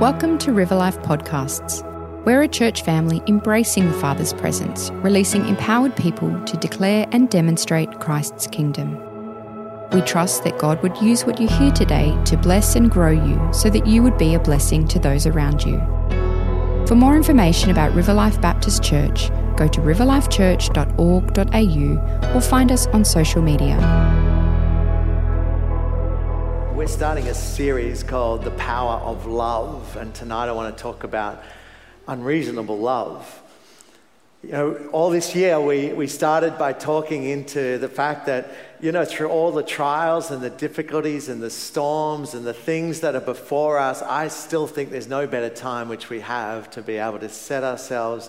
Welcome to River Life Podcasts. We're a church family embracing the Father's presence, releasing empowered people to declare and demonstrate Christ's kingdom. We trust that God would use what you hear today to bless and grow you so that you would be a blessing to those around you. For more information about River Life Baptist Church, go to riverlifechurch.org.au or find us on social media. We're starting a series called The Power of Love, and tonight I want to talk about unreasonable love. You know, all this year we, we started by talking into the fact that, you know, through all the trials and the difficulties and the storms and the things that are before us, I still think there's no better time which we have to be able to set ourselves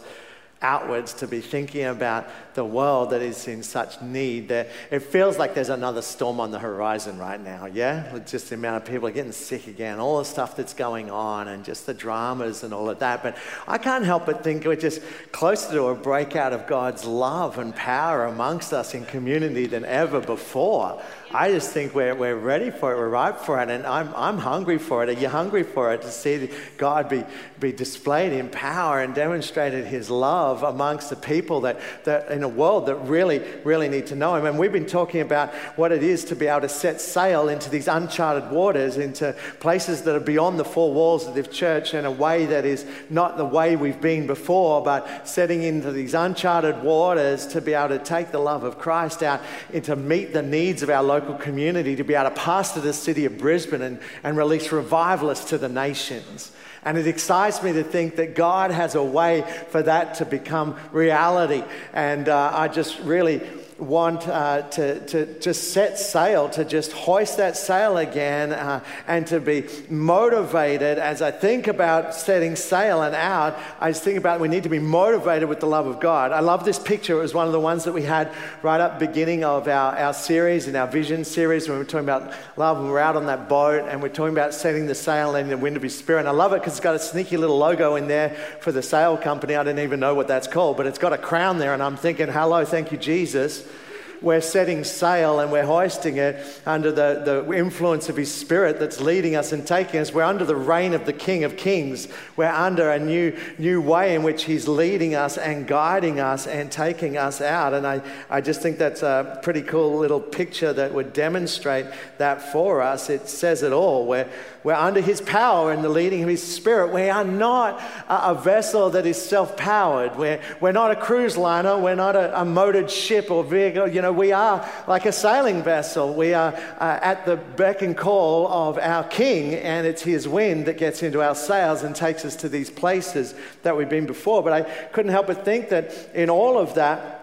outwards to be thinking about the world that is in such need. That it feels like there's another storm on the horizon right now, yeah? With just the amount of people are getting sick again, all the stuff that's going on, and just the dramas and all of that. But I can't help but think we're just closer to a breakout of God's love and power amongst us in community than ever before. I just think we're, we're ready for it, we're ripe for it, and I'm, I'm hungry for it. Are you hungry for it to see God be, be displayed in power and demonstrated his love amongst the people that, that in a world that really, really need to know him? And we've been talking about what it is to be able to set sail into these uncharted waters, into places that are beyond the four walls of the church in a way that is not the way we've been before, but setting into these uncharted waters to be able to take the love of Christ out and to meet the needs of our local local community to be able to pastor the city of Brisbane and, and release revivalists to the nations. And it excites me to think that God has a way for that to become reality. And uh, I just really want uh, to, to just set sail, to just hoist that sail again, uh, and to be motivated as I think about setting sail and out. I just think about we need to be motivated with the love of God. I love this picture. It was one of the ones that we had right up beginning of our, our series, in our vision series, when we were talking about love, and we're out on that boat, and we're talking about setting the sail and the wind of His Spirit. And I love it because it's got a sneaky little logo in there for the sail company. I didn't even know what that's called, but it's got a crown there, and I'm thinking, hello, thank you, Jesus we're setting sail and we're hoisting it under the, the influence of His Spirit that's leading us and taking us. We're under the reign of the King of Kings. We're under a new, new way in which He's leading us and guiding us and taking us out. And I, I just think that's a pretty cool little picture that would demonstrate that for us. It says it all. We're, we're under His power and the leading of His Spirit. We are not a, vessel that is self powered. We're, we're not a cruise liner. We're not a, a motored ship or vehicle. You know, we are like a sailing vessel. We are uh, at the beck and call of our King, and it's His wind that gets into our sails and takes us to these places that we've been before. But I couldn't help but think that in all of that,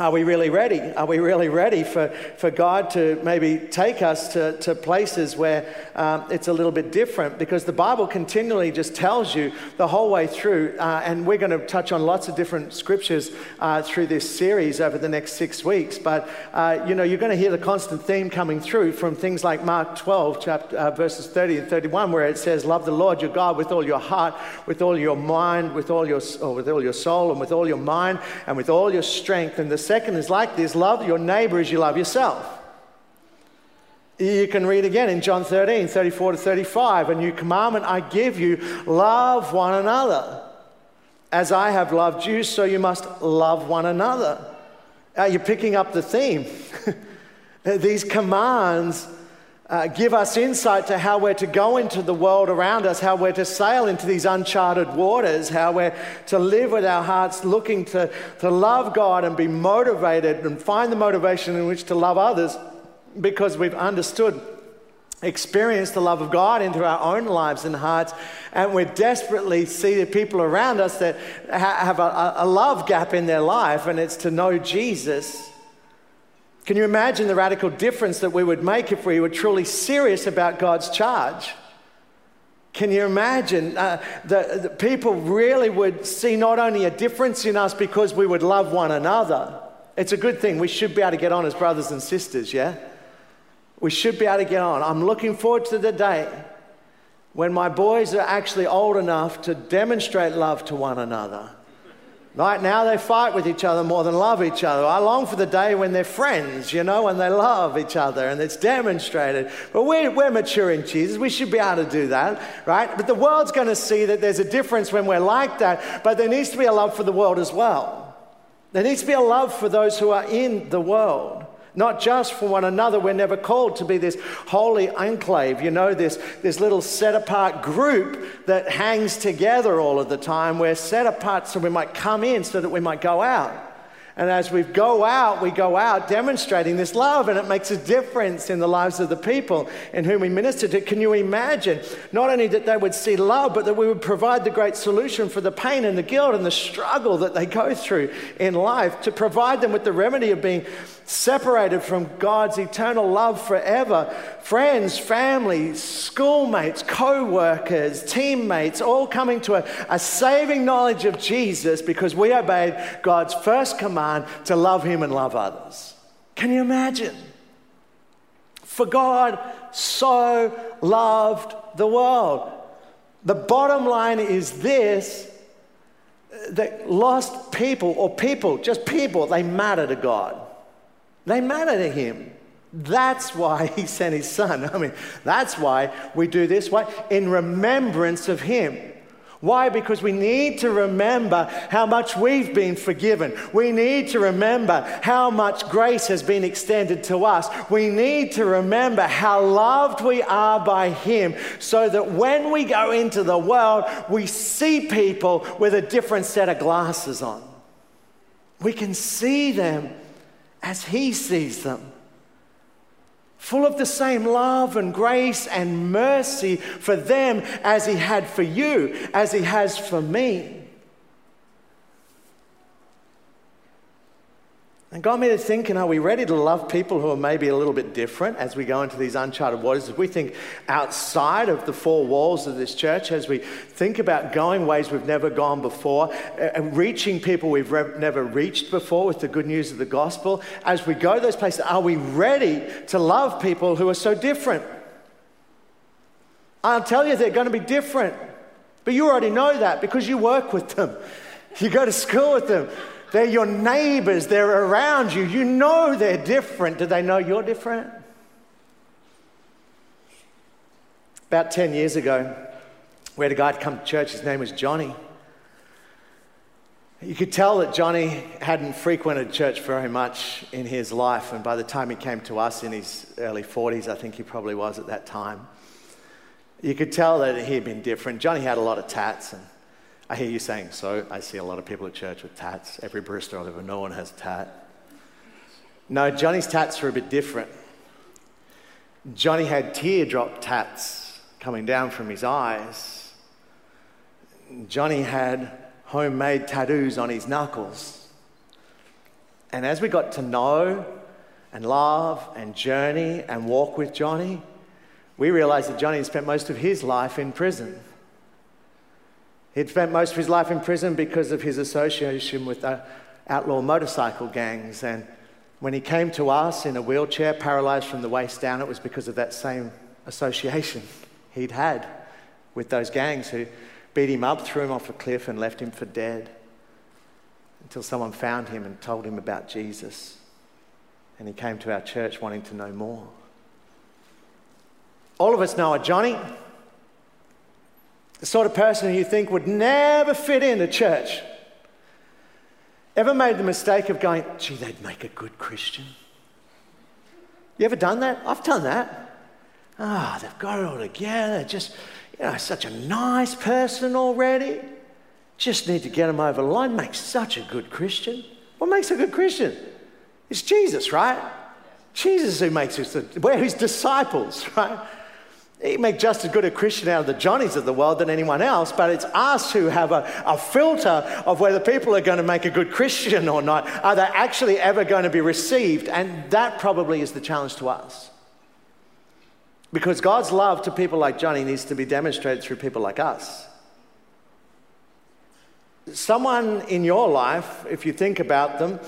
are we really ready? Are we really ready for, for God to maybe take us to, to places where um, it's a little bit different? Because the Bible continually just tells you the whole way through, uh, and we're going to touch on lots of different scriptures uh, through this series over the next six weeks. But uh, you know, you're going to hear the constant theme coming through from things like Mark 12, chapter, uh, verses 30 and 31, where it says, "Love the Lord your God with all your heart, with all your mind, with all your, with all your soul, and with all your mind, and with all your strength." And the second is like this love your neighbor as you love yourself. You can read again in John 13, 34 to 35. A new commandment I give you love one another. As I have loved you, so you must love one another. Are you picking up the theme? These commands uh, give us insight to how we're to go into the world around us, how we're to sail into these uncharted waters, how we're to live with our hearts looking to, to love God and be motivated and find the motivation in which to love others because we've understood, experienced the love of God into our own lives and hearts, and we desperately see the people around us that have a, a love gap in their life, and it's to know Jesus can you imagine the radical difference that we would make if we were truly serious about God's charge? Can you imagine uh, the, the people really would see not only a difference in us because we would love one another? It's a good thing. We should be able to get on as brothers and sisters, yeah? We should be able to get on. I'm looking forward to the day when my boys are actually old enough to demonstrate love to one another Right now, they fight with each other more than love each other. I long for the day when they're friends, you know, and they love each other and it's demonstrated. But we're, we're mature in Jesus. We should be able to do that, right? But the world's going to see that there's a difference when we're like that, but there needs to be a love for the world as well. There needs to be a love for those who are in the world not just for one another. We're never called to be this holy enclave, you know, this, this little set apart group that hangs together all of the time. We're set apart so we might come in so that we might go out. And as we go out, we go out demonstrating this love, and it makes a difference in the lives of the people in whom we minister to. Can you imagine not only that they would see love, but that we would provide the great solution for the pain and the guilt and the struggle that they go through in life, to provide them with the remedy of being separated from God's eternal love forever. Friends, family, schoolmates, co workers, teammates, all coming to a, a saving knowledge of Jesus because we obeyed God's first command to love Him and love others. Can you imagine? For God so loved the world. The bottom line is this that lost people, or people, just people, they matter to God. They matter to him. That's why he sent his son. I mean, that's why we do this. Why? In remembrance of him. Why? Because we need to remember how much we've been forgiven. We need to remember how much grace has been extended to us. We need to remember how loved we are by Him so that when we go into the world, we see people with a different set of glasses on. We can see them as He sees them. Full of the same love and grace and mercy for them as He had for you, as He has for me. And got me to thinking, are we ready to love people who are maybe a little bit different as we go into these uncharted waters? As we think outside of the four walls of this church, as we think about going ways we've never gone before, and reaching people we've re- never reached before with the good news of the gospel, as we go to those places, are we ready to love people who are so different? I'll tell you, they're going to be different. But you already know that because you work with them, you go to school with them. They're your neighbors, they're around you. You know they're different. Do they know you're different? About 10 years ago, we had a guy come to church, his name was Johnny. You could tell that Johnny hadn't frequented church very much in his life, and by the time he came to us in his early 40s, I think he probably was at that time, you could tell that he had been different. Johnny had a lot of tats, and I hear you saying, so I see a lot of people at church with tats. Every Brewster I've ever known has a tat. No, Johnny's tats were a bit different. Johnny had teardrop tats coming down from his eyes. Johnny had homemade tattoos on his knuckles. And as we got to know and love and journey and walk with Johnny, we realized that Johnny had spent most of his life in prison. He'd spent most of his life in prison because of his association with the outlaw motorcycle gangs. And when he came to us in a wheelchair, paralyzed from the waist down, it was because of that same association he'd had with those gangs who beat him up, threw him off a cliff, and left him for dead until someone found him and told him about Jesus. And he came to our church wanting to know more. All of us know a Johnny. The sort of person you think would never fit into church. Ever made the mistake of going, gee, they'd make a good Christian? You ever done that? I've done that. Ah, oh, they've got it all together. Just, you know, such a nice person already. Just need to get them over the line. Makes such a good Christian. What makes a good Christian? It's Jesus, right? Jesus who makes us, we're his disciples, right? He make just as good a Christian out of the Johnnies of the world than anyone else, but it's us who have a, a filter of whether people are going to make a good Christian or not. Are they actually ever going to be received? And that probably is the challenge to us. Because God's love to people like Johnny needs to be demonstrated through people like us. Someone in your life, if you think about them,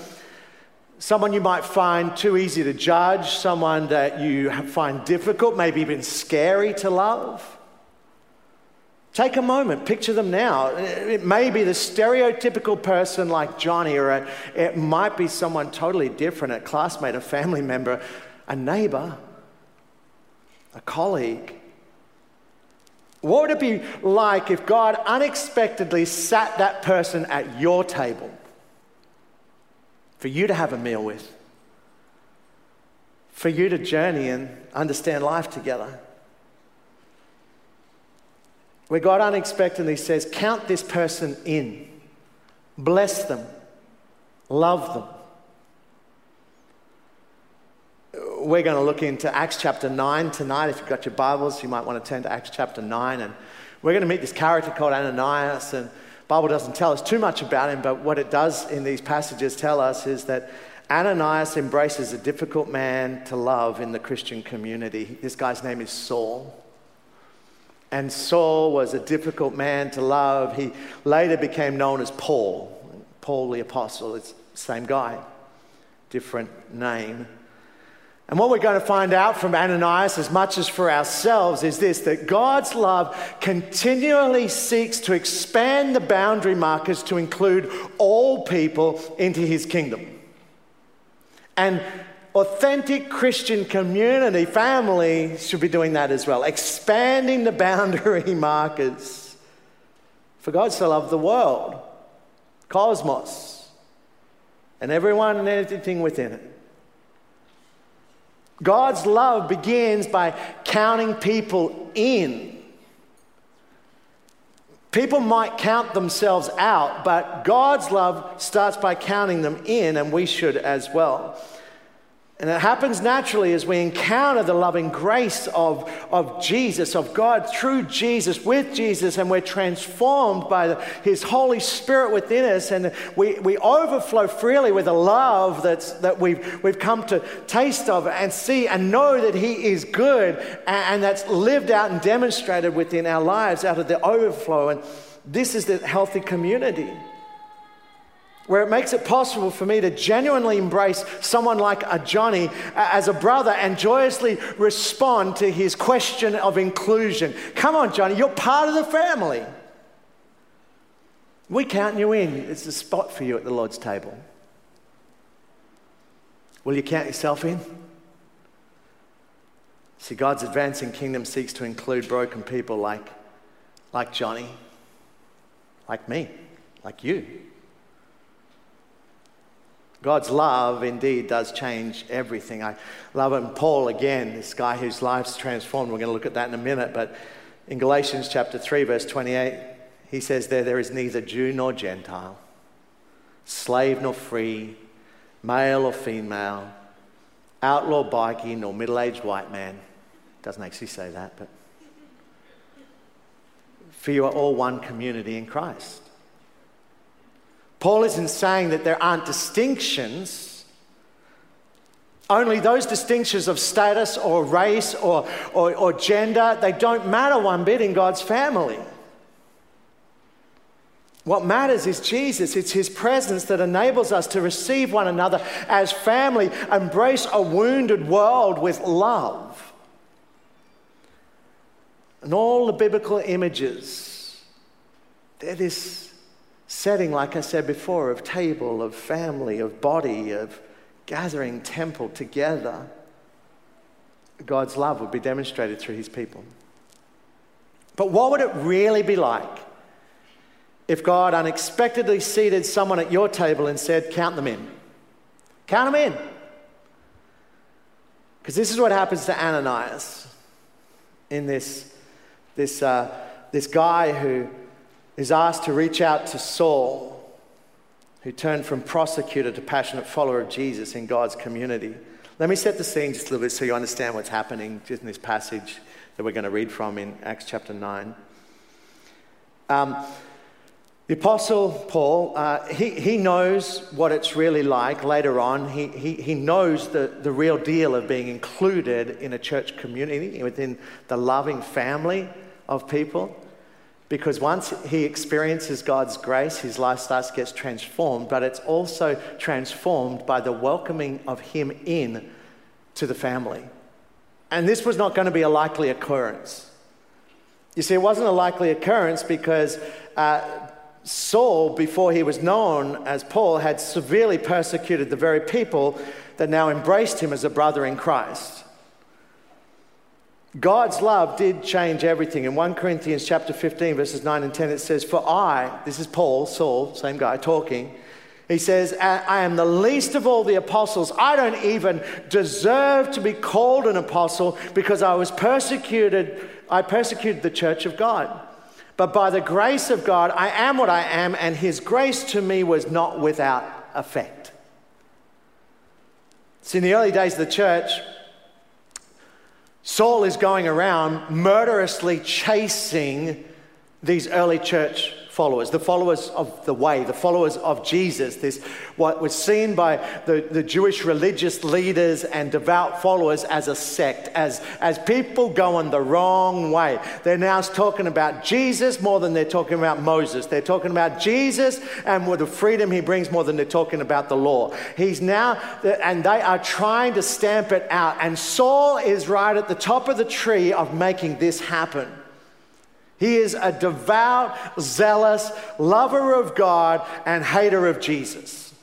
someone you might find too easy to judge, someone that you find difficult, maybe even scary to love. Take a moment, picture them now. It may be the stereotypical person like Johnny, or it might be someone totally different a classmate, a family member, a neighbor, a colleague. What would it be like if God unexpectedly sat that person at your table for you to have a meal with, for you to journey and understand life together? Where God unexpectedly says, Count this person in, bless them, love them. We're going to look into Acts chapter 9 tonight. If you've got your Bibles, you might want to turn to Acts chapter 9. And we're going to meet this character called Ananias. And Bible doesn't tell us too much about him, but what it does in these passages tell us is that Ananias embraces a difficult man to love in the Christian community. This guy's name is Saul. And Saul was a difficult man to love. He later became known as Paul. Paul the Apostle, it's the same guy, different name. And what we're going to find out from Ananias, as much as for ourselves, is this that God's love continually seeks to expand the boundary markers to include all people into his kingdom. And authentic Christian community, family, should be doing that as well, expanding the boundary markers. For God so loved the world, cosmos, and everyone and everything within it. God's love begins by counting people in. People might count themselves out, but God's love starts by counting them in, and we should as well. And it happens naturally as we encounter the loving grace of, of Jesus, of God through Jesus, with Jesus, and we're transformed by the, His Holy Spirit within us, and we, we overflow freely with a love that's, that we've, we've come to taste of and see and know that He is good, and, and that's lived out and demonstrated within our lives out of the overflow. And this is the healthy community where it makes it possible for me to genuinely embrace someone like a Johnny as a brother and joyously respond to his question of inclusion. Come on, Johnny, you're part of the family. We count you in. It's a spot for you at the Lord's table. Will you count yourself in? See, God's advancing kingdom seeks to include broken people like, like Johnny, like me, like you. God's love indeed does change everything. I love him. Paul, again, this guy whose life's transformed. We're going to look at that in a minute. But in Galatians chapter 3, verse 28, he says there, there is neither Jew nor Gentile, slave nor free, male or female, outlaw bikie nor middle aged white man. Doesn't actually say that, but. For you are all one community in Christ. Paul isn't saying that there aren't distinctions, only those distinctions of status or race or, or, or gender, they don't matter one bit in God's family. What matters is Jesus. It's His presence that enables us to receive one another as family, embrace a wounded world with love. And all the biblical images, they're this setting, like I said before, of table, of family, of body, of gathering temple together, God's love would be demonstrated through his people. But what would it really be like if God unexpectedly seated someone at your table and said, Count them in? Count them in. Because this is what happens to Ananias in this, this, uh, this guy who is asked to reach out to Saul, who turned from prosecutor to passionate follower of Jesus in God's community. Let me set the scene just a little bit so you understand what's happening in this passage that we're going to read from in Acts chapter 9. Um, the Apostle Paul, uh, he, he knows what it's really like later on. He, he, he knows the, the real deal of being included in a church community, within the loving family of people. Because once he experiences God's grace, his life starts to get transformed, but it's also transformed by the welcoming of him in to the family. And this was not going to be a likely occurrence. You see, it wasn't a likely occurrence because uh, Saul, before he was known as Paul, had severely persecuted the very people that now embraced him as a brother in Christ. God's love did change everything. In 1 Corinthians chapter 15, verses 9 and 10, it says, For I, this is Paul, Saul, same guy talking, he says, I am the least of all the apostles. I don't even deserve to be called an apostle because I was persecuted. I persecuted the church of God. But by the grace of God, I am what I am, and his grace to me was not without effect. See, in the early days of the church, Saul is going around murderously chasing these early church followers, the followers of the way, the followers of Jesus. This, what was seen by the, the Jewish religious leaders and devout followers as a sect, as, as people going the wrong way. They're now talking about Jesus more than they're talking about Moses. They're talking about Jesus and with the freedom he brings more than they're talking about the law. He's now, and they are trying to stamp it out. And Saul is right at the top of the tree of making this happen. He is a devout, zealous lover of God and hater of Jesus,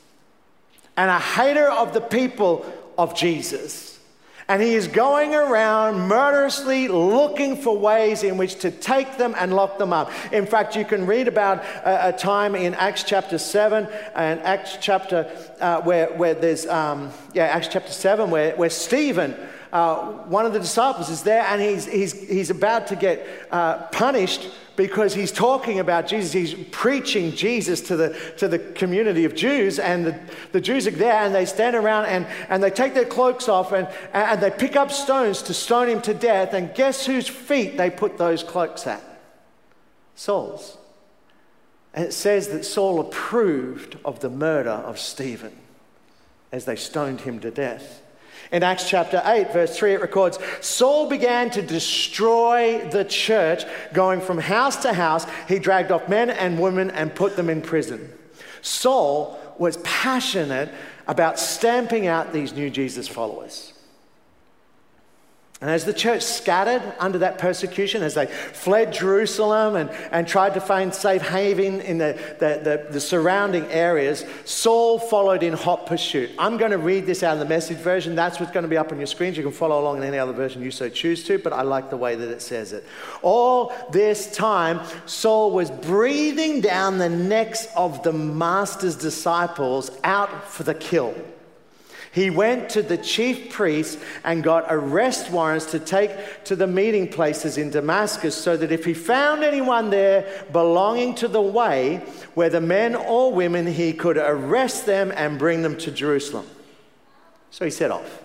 and a hater of the people of Jesus. And he is going around murderously looking for ways in which to take them and lock them up. In fact, you can read about a, a time in Acts chapter 7 and Acts chapter, uh, where, where there's, um, yeah, Acts chapter 7, where, where Stephen uh, one of the disciples is there and he's, he's, he's about to get uh, punished because he's talking about Jesus. He's preaching Jesus to the, to the community of Jews, and the, the Jews are there and they stand around and, and they take their cloaks off and, and they pick up stones to stone him to death. And guess whose feet they put those cloaks at? Saul's. And it says that Saul approved of the murder of Stephen as they stoned him to death. In Acts chapter 8, verse 3, it records Saul began to destroy the church, going from house to house. He dragged off men and women and put them in prison. Saul was passionate about stamping out these new Jesus followers. And as the church scattered under that persecution, as they fled Jerusalem and, and tried to find safe haven in the, the, the, the, surrounding areas, Saul followed in hot pursuit. I'm going to read this out of the message version. That's what's going to be up on your screens. You can follow along in any other version you so choose to, but I like the way that it says it. All this time, Saul was breathing down the necks of the master's disciples out for the kill. He went to the chief priests and got arrest warrants to take to the meeting places in Damascus so that if he found anyone there belonging to the way, whether men or women, he could arrest them and bring them to Jerusalem. So he set off.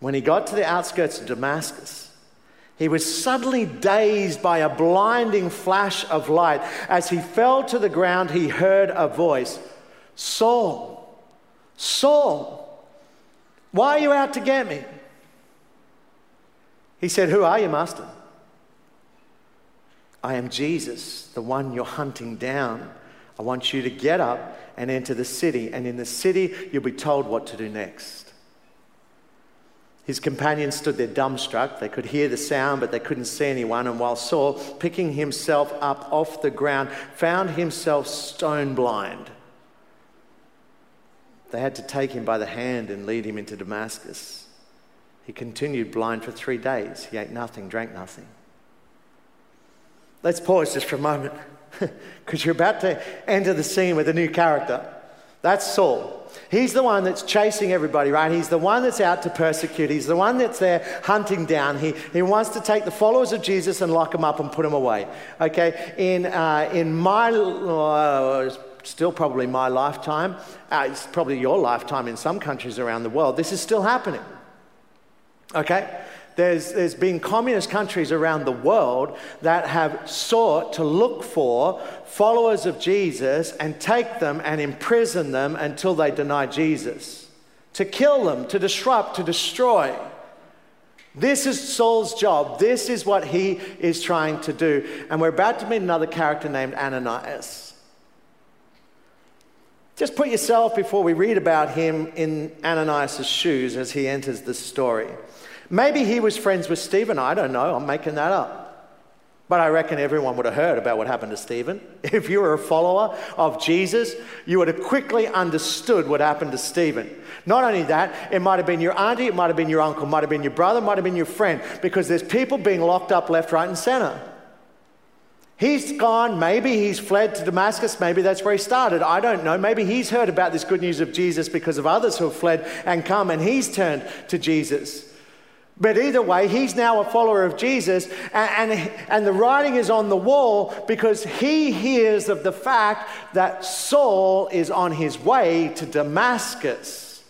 When he got to the outskirts of Damascus, he was suddenly dazed by a blinding flash of light. As he fell to the ground, he heard a voice Saul, Saul, why are you out to get me? He said, Who are you, Master? I am Jesus, the one you're hunting down. I want you to get up and enter the city, and in the city, you'll be told what to do next. His companions stood there dumbstruck. They could hear the sound, but they couldn't see anyone. And while Saul, picking himself up off the ground, found himself stone blind, they had to take him by the hand and lead him into Damascus. He continued blind for three days. He ate nothing, drank nothing. Let's pause just for a moment because you're about to enter the scene with a new character. That's Saul. He's the one that's chasing everybody, right? He's the one that's out to persecute. He's the one that's there hunting down. He, he wants to take the followers of Jesus and lock them up and put them away. Okay? In, uh, in my, uh, still probably my lifetime, uh, it's probably your lifetime in some countries around the world, this is still happening. Okay? There's, there's been communist countries around the world that have sought to look for followers of Jesus and take them and imprison them until they deny Jesus, to kill them, to disrupt, to destroy. This is Saul's job. This is what he is trying to do. And we're about to meet another character named Ananias. Just put yourself, before we read about him, in Ananias' shoes as he enters the story. Maybe he was friends with Stephen. I don't know. I'm making that up. But I reckon everyone would have heard about what happened to Stephen. If you were a follower of Jesus, you would have quickly understood what happened to Stephen. Not only that, it might have been your auntie, it might have been your uncle, might have been your brother, might have been your friend, because there's people being locked up left, right, and center. He's gone, maybe he's fled to Damascus, maybe that's where he started. I don't know. Maybe he's heard about this good news of Jesus because of others who have fled and come, and he's turned to Jesus. But either way, he's now a follower of Jesus, and, and, and, the writing is on the wall because he hears of the fact that Saul is on his way to Damascus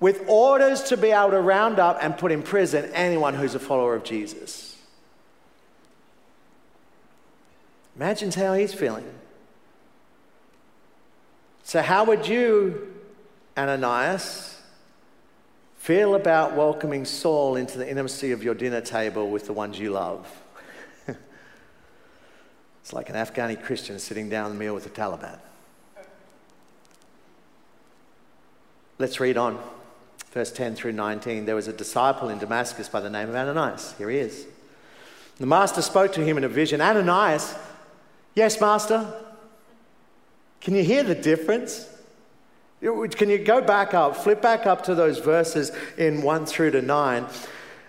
with orders to be able to round up and put in prison anyone who's a follower of Jesus. Imagine how he's feeling. So, how would you, Ananias, Feel about welcoming Saul into the intimacy of your dinner table with the ones you love. it's like an Afghani Christian sitting down the meal with the Taliban. Let's read on. Verse 10 through 19. There was a disciple in Damascus by the name of Ananias. Here he is. The master spoke to him in a vision Ananias, yes, master. Can you hear the difference? Can you go back up, flip back up to those verses in 1 through to 9?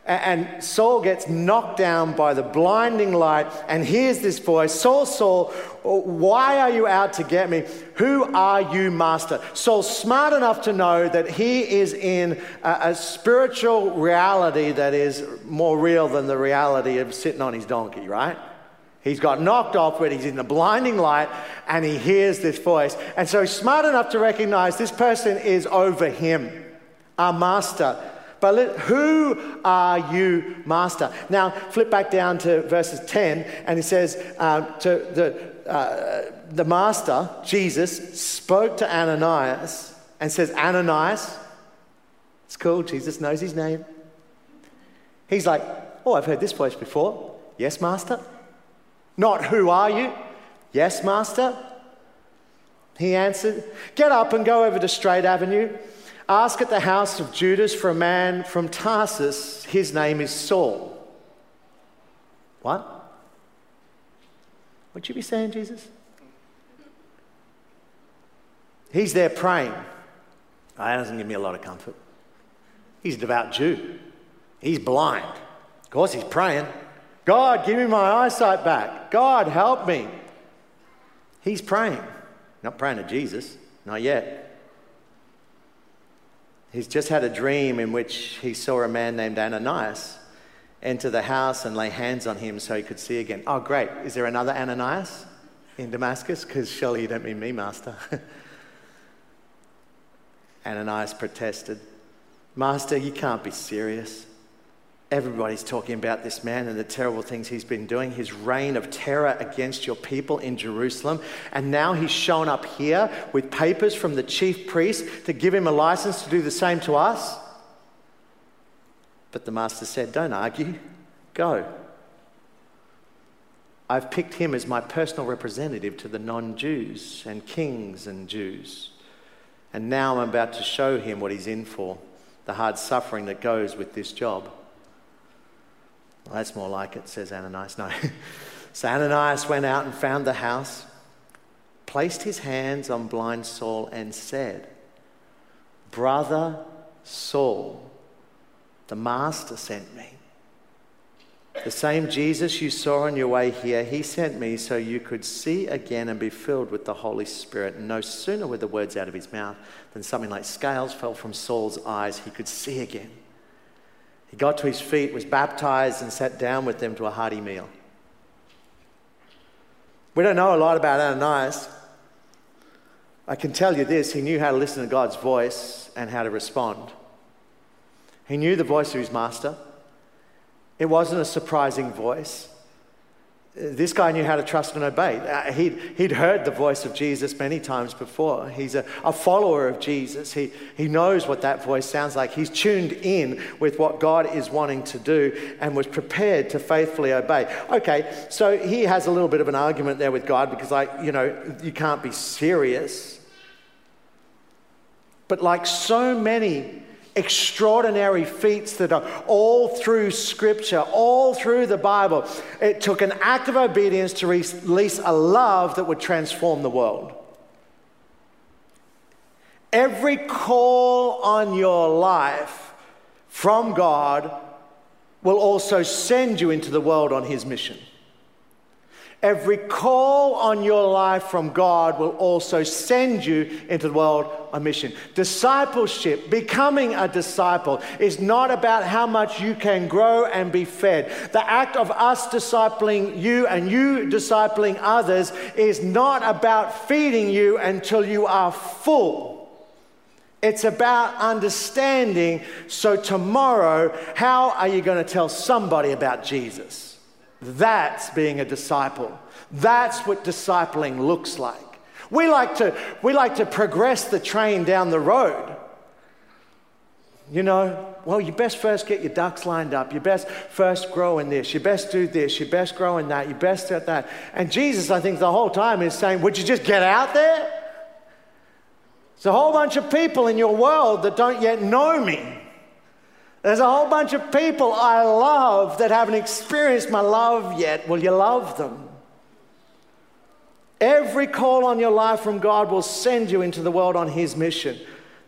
And Saul gets knocked down by the blinding light and hears this voice Saul, Saul, why are you out to get me? Who are you, master? Saul's smart enough to know that he is in a, a spiritual reality that is more real than the reality of sitting on his donkey, right? He's got knocked off, but he's in the blinding light and he hears this voice. And so he's smart enough to recognize this person is over him, our master. But who are you, master? Now, flip back down to verses 10, and he says, uh, to the, uh, the master, Jesus, spoke to Ananias and says, Ananias, it's cool, Jesus knows his name. He's like, Oh, I've heard this voice before. Yes, master. Not, Who are you? Yes, Master. He answered, Get up and go over to Straight Avenue. Ask at the house of Judas for a man from Tarsus. His name is Saul. What? Would you be saying, Jesus? He's there praying. Oh, that doesn't give me a lot of comfort. He's a devout Jew. He's blind. Of course, he's praying. God, give me my eyesight back. God, help me. He's praying. Not praying to Jesus, not yet. He's just had a dream in which he saw a man named Ananias enter the house and lay hands on him so he could see again. Oh, great. Is there another Ananias in Damascus? Because surely you don't mean me, Master. Ananias protested, Master, you can't be serious. Everybody's talking about this man and the terrible things he's been doing, his reign of terror against your people in Jerusalem. And now he's shown up here with papers from the chief priest to give him a license to do the same to us. But the master said, Don't argue, go. I've picked him as my personal representative to the non Jews and kings and Jews. And now I'm about to show him what he's in for the hard suffering that goes with this job. Well, that's more like it, says Ananias. No. so Ananias went out and found the house, placed his hands on blind Saul, and said, Brother Saul, the Master sent me. The same Jesus you saw on your way here, he sent me so you could see again and be filled with the Holy Spirit. And no sooner were the words out of his mouth than something like scales fell from Saul's eyes. He could see again. He got to his feet, was baptized, and sat down with them to a hearty meal. We don't know a lot about Ananias. I can tell you this he knew how to listen to God's voice and how to respond. He knew the voice of his master. It wasn't a surprising voice this guy knew how to trust and obey. Uh, he'd, he'd heard the voice of Jesus many times before. He's a, a follower of Jesus. He, he knows what that voice sounds like. He's tuned in with what God is wanting to do and was prepared to faithfully obey. Okay, so he has a little bit of an argument there with God because, like, you know, you can't be serious. But like so many extraordinary feats that are all through Scripture, all through the Bible. It took an act of obedience to release a love that would transform the world. Every call on your life from God will also send you into the world on His mission. Every call on your life from God will also send you into the world on mission. Discipleship, becoming a disciple, is not about how much you can grow and be fed. The act of us discipling you and you discipling others is not about feeding you until you are full. It's about understanding. So, tomorrow, how are you going to tell somebody about Jesus? That's being a disciple. That's what discipling looks like. We like to, we like to progress the train down the road. You know, well, you best first get your ducks lined up. You best first grow in this. You best do this. You best grow in that. You best at that. And Jesus, I think, the whole time is saying, Would you just get out there? There's a whole bunch of people in your world that don't yet know me. There's a whole bunch of people I love that haven't experienced my love yet. Will you love them? Every call on your life from God will send you into the world on His mission.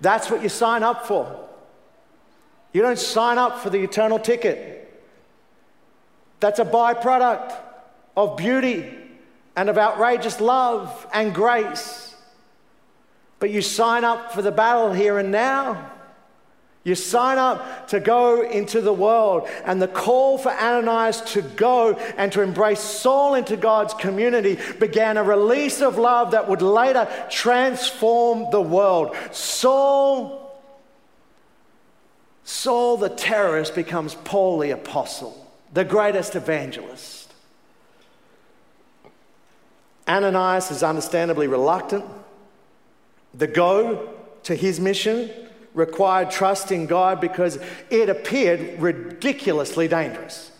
That's what you sign up for. You don't sign up for the eternal ticket. That's a byproduct of beauty and of outrageous love and grace. But you sign up for the battle here and now. You sign up to go into the world, and the call for Ananias to go and to embrace Saul into God's community began a release of love that would later transform the world. Saul, Saul the terrorist becomes Paul the apostle, the greatest evangelist. Ananias is understandably reluctant. The go to his mission required trust in God because it appeared ridiculously dangerous.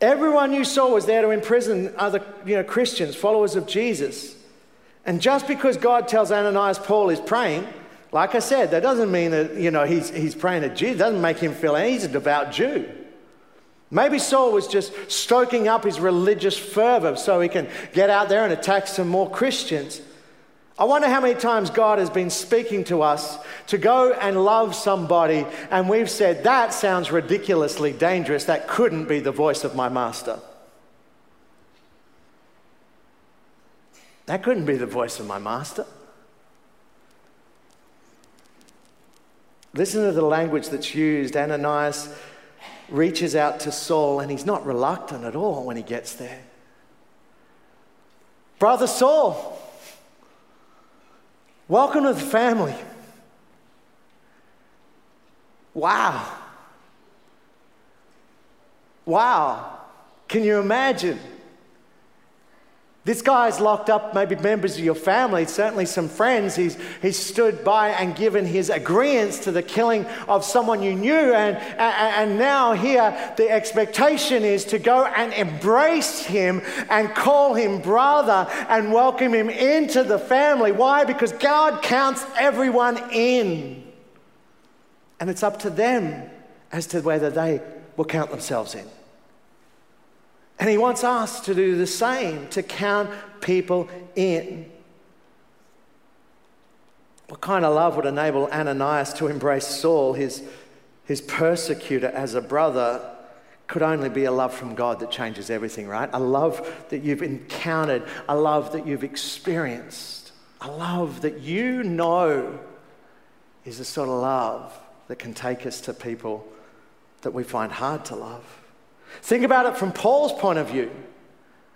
Everyone you saw was there to imprison other you know, Christians, followers of Jesus. And just because God tells Ananias Paul is praying, like I said, that doesn't mean that you know, he's, he's praying to Jesus. Doesn't make him feel he's a devout Jew. Maybe Saul was just stoking up his religious fervor so he can get out there and attack some more Christians. I wonder how many times God has been speaking to us to go and love somebody, and we've said, That sounds ridiculously dangerous. That couldn't be the voice of my master. That couldn't be the voice of my master. Listen to the language that's used. Ananias reaches out to Saul, and he's not reluctant at all when he gets there. Brother Saul, Welcome to the family. Wow. Wow. Can you imagine? This guy's locked up, maybe members of your family, certainly some friends. He's, he's stood by and given his agreement to the killing of someone you knew. And, and, and now, here, the expectation is to go and embrace him and call him brother and welcome him into the family. Why? Because God counts everyone in. And it's up to them as to whether they will count themselves in. And he wants us to do the same, to count people in. What kind of love would enable Ananias to embrace Saul, his, his persecutor, as a brother? Could only be a love from God that changes everything, right? A love that you've encountered, a love that you've experienced, a love that you know is the sort of love that can take us to people that we find hard to love. Think about it from Paul's point of view.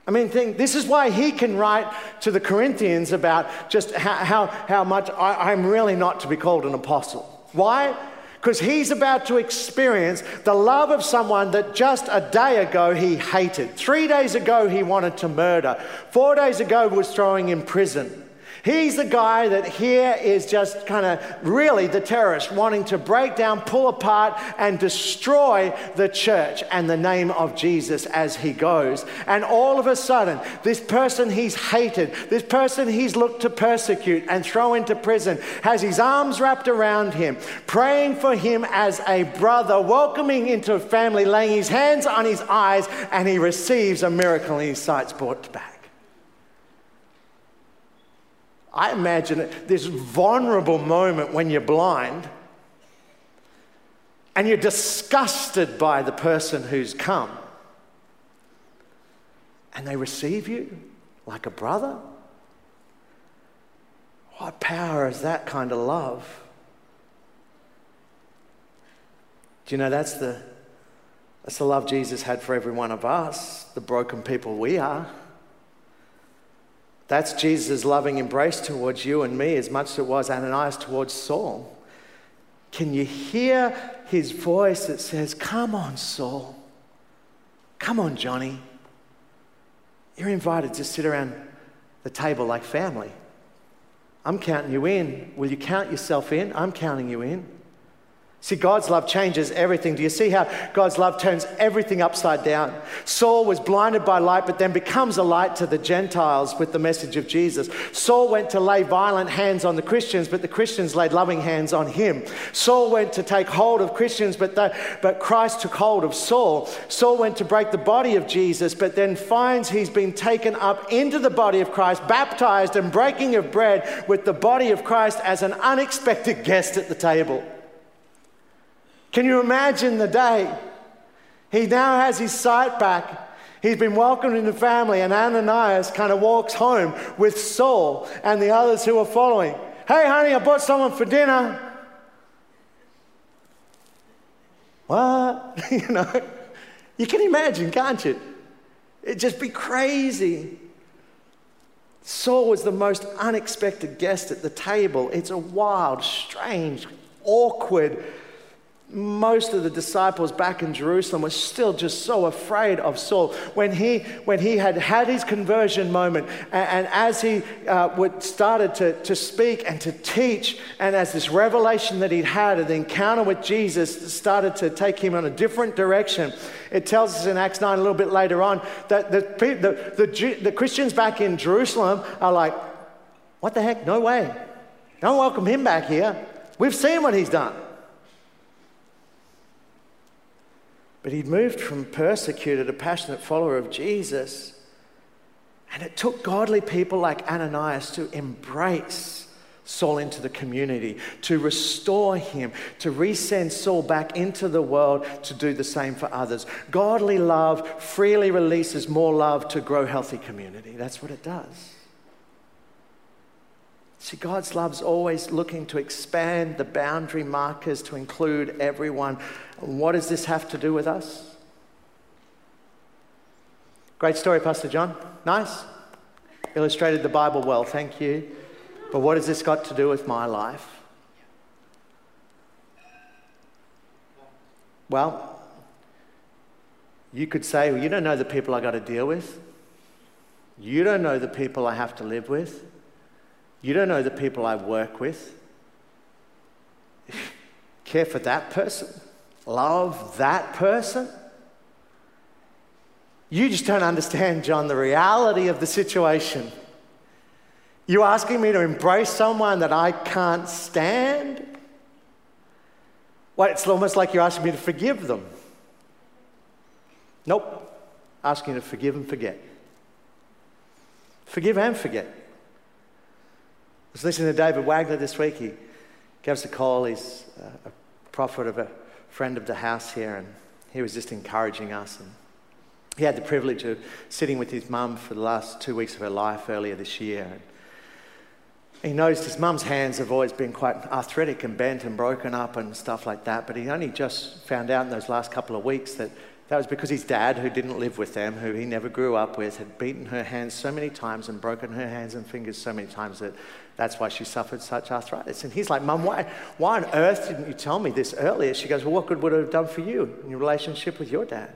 I mean, think, this is why he can write to the Corinthians about just how, how, how much I, I'm really not to be called an apostle. Why? Because he's about to experience the love of someone that just a day ago he hated. Three days ago he wanted to murder. Four days ago was throwing in prison. He's the guy that here is just kind of really the terrorist wanting to break down, pull apart, and destroy the church and the name of Jesus as he goes. And all of a sudden, this person he's hated, this person he's looked to persecute and throw into prison, has his arms wrapped around him, praying for him as a brother, welcoming into family, laying his hands on his eyes, and he receives a miracle and his sight's brought back. I imagine this vulnerable moment when you're blind and you're disgusted by the person who's come and they receive you like a brother. What power is that kind of love? Do you know that's the, that's the love Jesus had for every one of us, the broken people we are? That's Jesus' loving embrace towards you and me as much as it was Ananias towards Saul. Can you hear his voice that says, Come on, Saul. Come on, Johnny. You're invited to sit around the table like family. I'm counting you in. Will you count yourself in? I'm counting you in. See, God's love changes everything. Do you see how God's love turns everything upside down? Saul was blinded by light, but then becomes a light to the Gentiles with the message of Jesus. Saul went to lay violent hands on the Christians, but the Christians laid loving hands on him. Saul went to take hold of Christians, but, the, but Christ took hold of Saul. Saul went to break the body of Jesus, but then finds he's been taken up into the body of Christ, baptized and breaking of bread with the body of Christ as an unexpected guest at the table. Can you imagine the day? He now has his sight back. He's been welcomed in the family, and Ananias kind of walks home with Saul and the others who are following. Hey, honey, I bought someone for dinner. What? you know, you can imagine, can't you? It'd just be crazy. Saul was the most unexpected guest at the table. It's a wild, strange, awkward, most of the disciples back in Jerusalem were still just so afraid of Saul. When he, when he had had his conversion moment, and, and as he uh, would, started to, to speak and to teach, and as this revelation that he'd had, and the encounter with Jesus started to take him on a different direction, it tells us in Acts 9 a little bit later on that the, the, the, the Christians back in Jerusalem are like, what the heck? No way. Don't welcome him back here. We've seen what he's done. But he'd moved from persecuted, a passionate follower of Jesus. And it took godly people like Ananias to embrace Saul into the community, to restore him, to resend Saul back into the world to do the same for others. Godly love freely releases more love to grow healthy community. That's what it does. See, God's love's always looking to expand the boundary markers to include everyone. What does this have to do with us? Great story, Pastor John. Nice. Illustrated the Bible well, thank you. But what has this got to do with my life? Well, you could say, well, you don't know the people I got to deal with. You don't know the people I have to live with. You don't know the people I work with. Care for that person. Love that person. You just don't understand, John, the reality of the situation. You're asking me to embrace someone that I can't stand? Well, it's almost like you're asking me to forgive them. Nope. Asking you to forgive and forget. Forgive and forget was listening to David Wagner this week. He gave us a call. He's uh, a prophet of a friend of the house here, and he was just encouraging us. And he had the privilege of sitting with his mum for the last two weeks of her life earlier this year. And he noticed his mum's hands have always been quite arthritic and bent and broken up and stuff like that, but he only just found out in those last couple of weeks that that was because his dad, who didn't live with them, who he never grew up with, had beaten her hands so many times and broken her hands and fingers so many times that that's why she suffered such arthritis. And he's like, Mum, why, why on earth didn't you tell me this earlier? She goes, Well, what good would it have done for you in your relationship with your dad?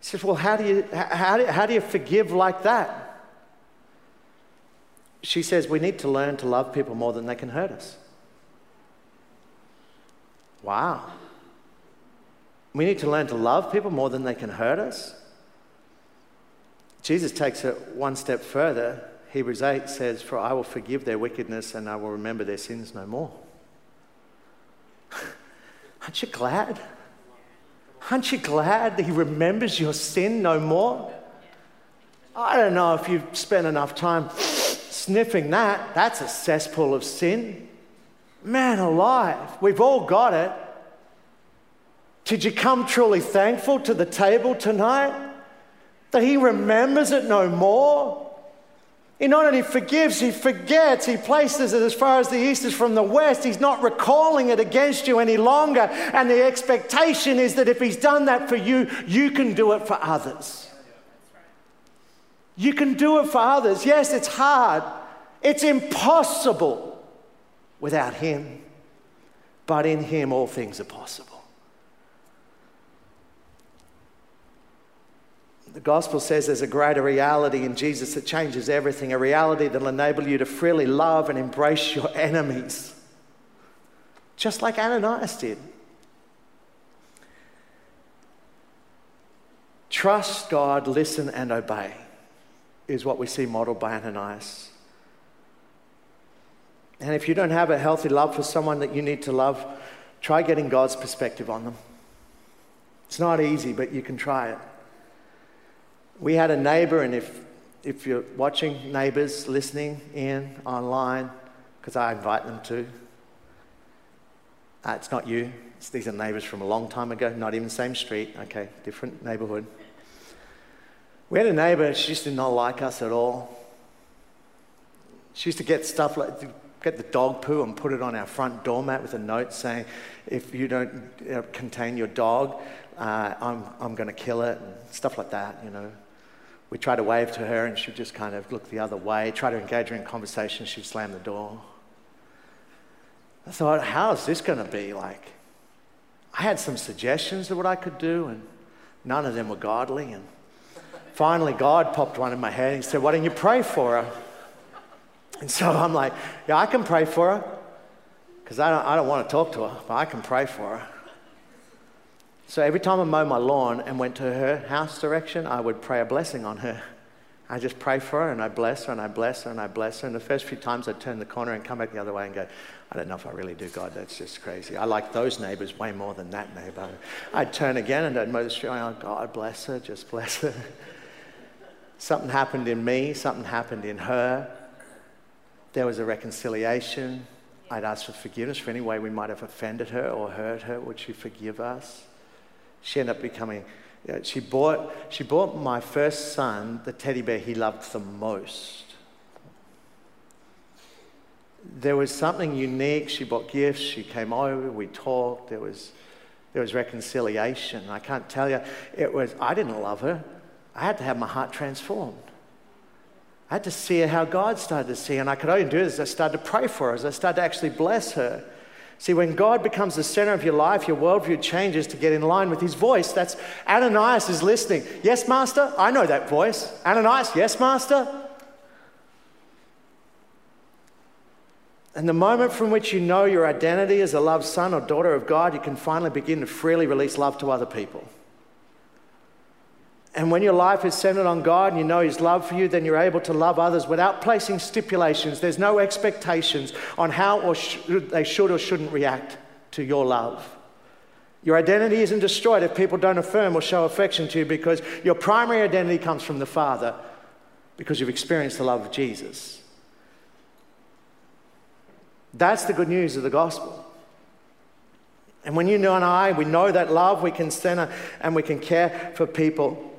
He says, Well, how do you, how do, how do you forgive like that? she says we need to learn to love people more than they can hurt us. Wow. We need to learn to love people more than they can hurt us. Jesus takes it one step further. Hebrews 8 says, For I will forgive their wickedness and I will remember their sins no more. Aren't you glad? Aren't you glad that He remembers your sin no more? I don't know if you've spent enough time sniffing that. That's a cesspool of sin. Man alive, we've all got it. Did you come truly thankful to the table tonight? That He remembers it no more? He not only forgives, he forgets. He places it as far as the east is from the west. He's not recalling it against you any longer. And the expectation is that if he's done that for you, you can do it for others. You can do it for others. Yes, it's hard, it's impossible without him. But in him, all things are possible. The gospel says there's a greater reality in Jesus that changes everything, a reality that'll enable you to freely love and embrace your enemies, just like Ananias did. Trust God, listen, and obey is what we see modeled by Ananias. And if you don't have a healthy love for someone that you need to love, try getting God's perspective on them. It's not easy, but you can try it. We had a neighbor, and if, if you're watching, neighbors listening in online, because I invite them to, uh, it's not you. It's, these are neighbors from a long time ago, not even the same street, okay, different neighborhood. We had a neighbor, she just did not like us at all. She used to get stuff like, get the dog poo and put it on our front doormat with a note saying, if you don't uh, contain your dog, uh, I'm, I'm going to kill it, and stuff like that, you know. We tried to wave to her and she'd just kind of look the other way. Try to engage her in conversation, she'd slam the door. I thought, how is this going to be? Like, I had some suggestions of what I could do, and none of them were godly. And finally, God popped one in my head. He said, Why don't you pray for her? And so I'm like, Yeah, I can pray for her because I don't, I don't want to talk to her, but I can pray for her. So every time I mowed my lawn and went to her house direction, I would pray a blessing on her. I just pray for her and I bless her and I bless her and I bless her. And the first few times I'd turn the corner and come back the other way and go, I don't know if I really do, God, that's just crazy. I like those neighbors way more than that neighbor. I'd turn again and I'd mow the street. Oh, God, bless her, just bless her. something happened in me, something happened in her. There was a reconciliation. I'd ask for forgiveness for any way we might have offended her or hurt her. Would she forgive us? She ended up becoming, she, bought, she bought my first son the teddy bear he loved the most. There was something unique. She bought gifts, she came over, we talked, there was, there was reconciliation. I can't tell you, it was, I didn't love her. I had to have my heart transformed. I had to see how God started to see and I could only do this as I started to pray for her, as I started to actually bless her. See, when God becomes the center of your life, your worldview changes to get in line with his voice. That's Ananias is listening. Yes, Master? I know that voice. Ananias, yes, Master? And the moment from which you know your identity as a loved son or daughter of God, you can finally begin to freely release love to other people. And when your life is centered on God and you know His love for you, then you're able to love others without placing stipulations. There's no expectations on how or sh- they should or shouldn't react to your love. Your identity isn't destroyed if people don't affirm or show affection to you because your primary identity comes from the Father because you've experienced the love of Jesus. That's the good news of the gospel. And when you know and I, we know that love, we can center and we can care for people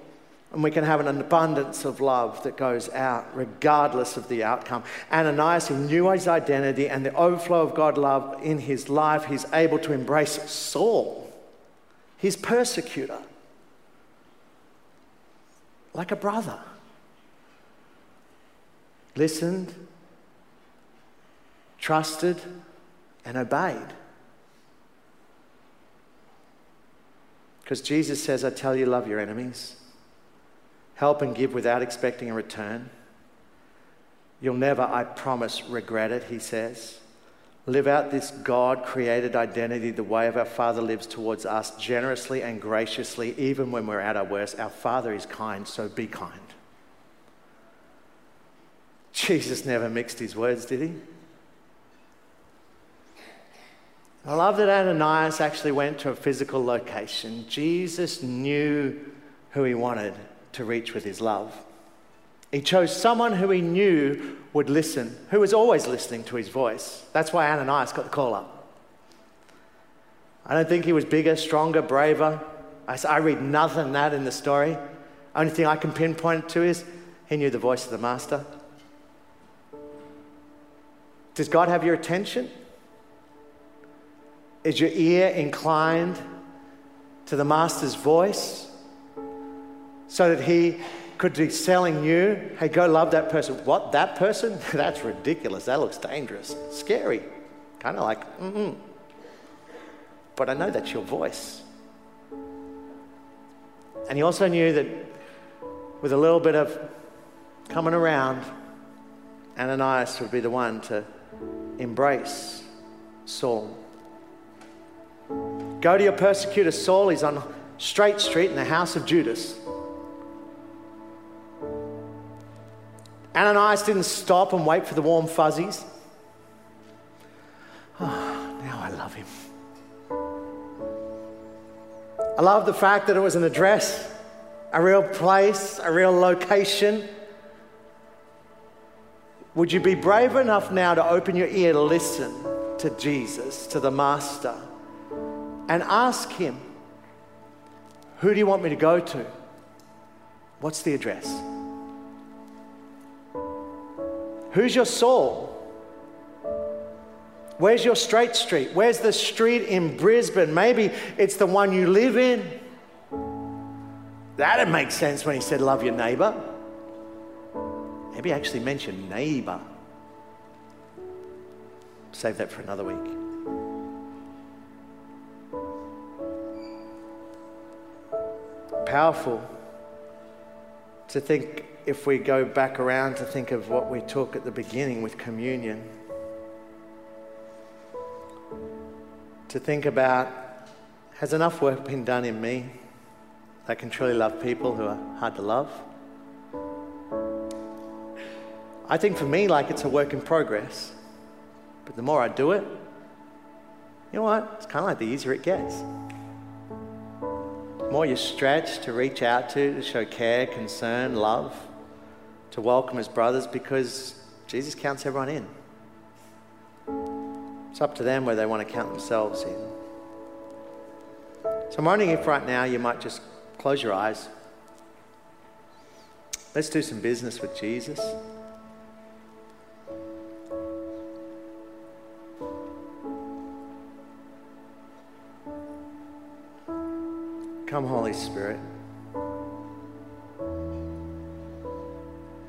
and we can have an abundance of love that goes out regardless of the outcome. Ananias, he knew his identity and the overflow of God love in his life. He's able to embrace Saul, his persecutor, like a brother. Listened, trusted, and obeyed. Because Jesus says, I tell you, love your enemies help and give without expecting a return. You'll never, I promise, regret it, he says. Live out this God created identity the way of our Father lives towards us generously and graciously, even when we're at our worst. Our Father is kind, so be kind. Jesus never mixed his words, did he? I love that Ananias actually went to a physical location. Jesus knew who he wanted to reach with his love. He chose someone who he knew would listen, who was always listening to his voice. That's why Ananias got the call up. I don't think he was bigger, stronger, braver. I, I read nothing of that in the story. Only thing I can pinpoint to is he knew the voice of the master. Does God have your attention? Is your ear inclined to the master's voice so that he could be selling you, hey, go love that person. What, that person? That's ridiculous. That looks dangerous, scary. Kind of like, mm But I know that's your voice. And he also knew that with a little bit of coming around, Ananias would be the one to embrace Saul. Go to your persecutor Saul. He's on Straight Street in the house of Judas. Ananias didn't stop and wait for the warm fuzzies. Oh, now I love him. I love the fact that it was an address, a real place, a real location. Would you be brave enough now to open your ear to listen to Jesus, to the Master, and ask him, Who do you want me to go to? What's the address? Who's your Saul? Where's your straight street? Where's the street in Brisbane? Maybe it's the one you live in. That'd make sense when he said, Love your neighbor. Maybe he actually mentioned neighbor. Save that for another week. Powerful to think if we go back around to think of what we took at the beginning with communion, to think about has enough work been done in me that can truly love people who are hard to love? I think for me, like it's a work in progress. But the more I do it, you know what? It's kind of like the easier it gets The more you stretch to reach out to, to show care, concern, love, to welcome as brothers because Jesus counts everyone in. It's up to them whether they want to count themselves in. So I'm wondering if right now you might just close your eyes. Let's do some business with Jesus. Come, Holy Spirit.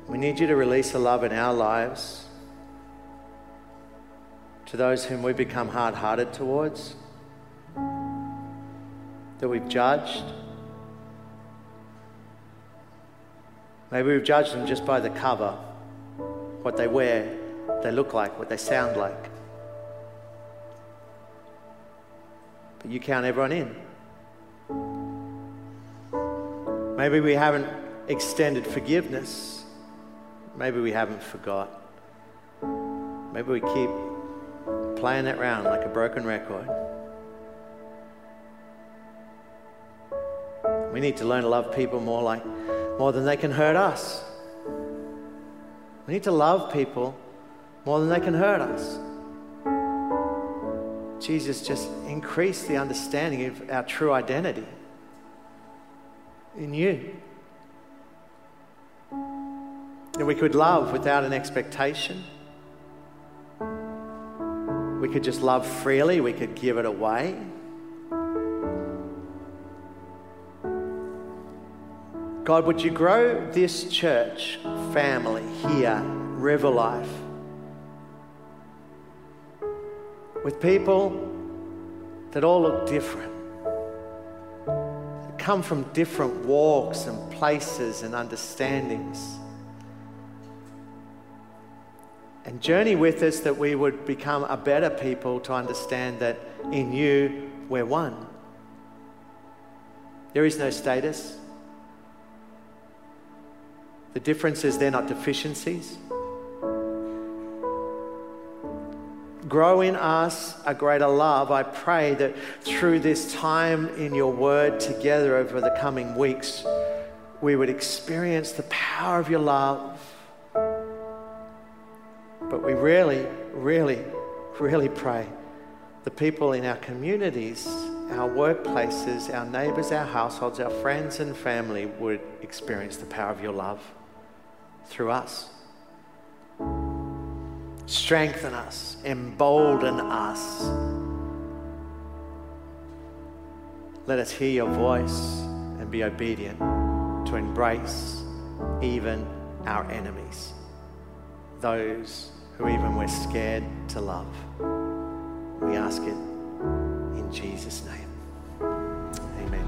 We need you to release a love in our lives to those whom we become hard hearted towards, that we've judged. Maybe we've judged them just by the cover, what they wear, what they look like, what they sound like. But you count everyone in. Maybe we haven't extended forgiveness Maybe we haven't forgot. Maybe we keep playing that round like a broken record. We need to learn to love people more like more than they can hurt us. We need to love people more than they can hurt us. Jesus just increased the understanding of our true identity in you. And we could love without an expectation. We could just love freely, we could give it away. God, would you grow this church family here, River Life, with people that all look different, that come from different walks and places and understandings. Journey with us that we would become a better people to understand that in you we're one. There is no status. The difference is they're not deficiencies. Grow in us a greater love. I pray that through this time in your word together over the coming weeks, we would experience the power of your love. But we really, really, really pray the people in our communities, our workplaces, our neighbours, our households, our friends and family would experience the power of your love through us. Strengthen us, embolden us. Let us hear your voice and be obedient to embrace even our enemies, those even we're scared to love. We ask it in Jesus' name. Amen.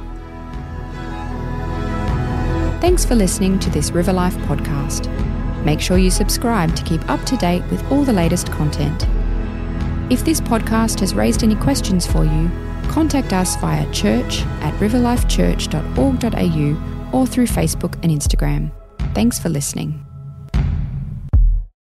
Thanks for listening to this River Life podcast. Make sure you subscribe to keep up to date with all the latest content. If this podcast has raised any questions for you, contact us via church at riverlifechurch.org.au or through Facebook and Instagram. Thanks for listening.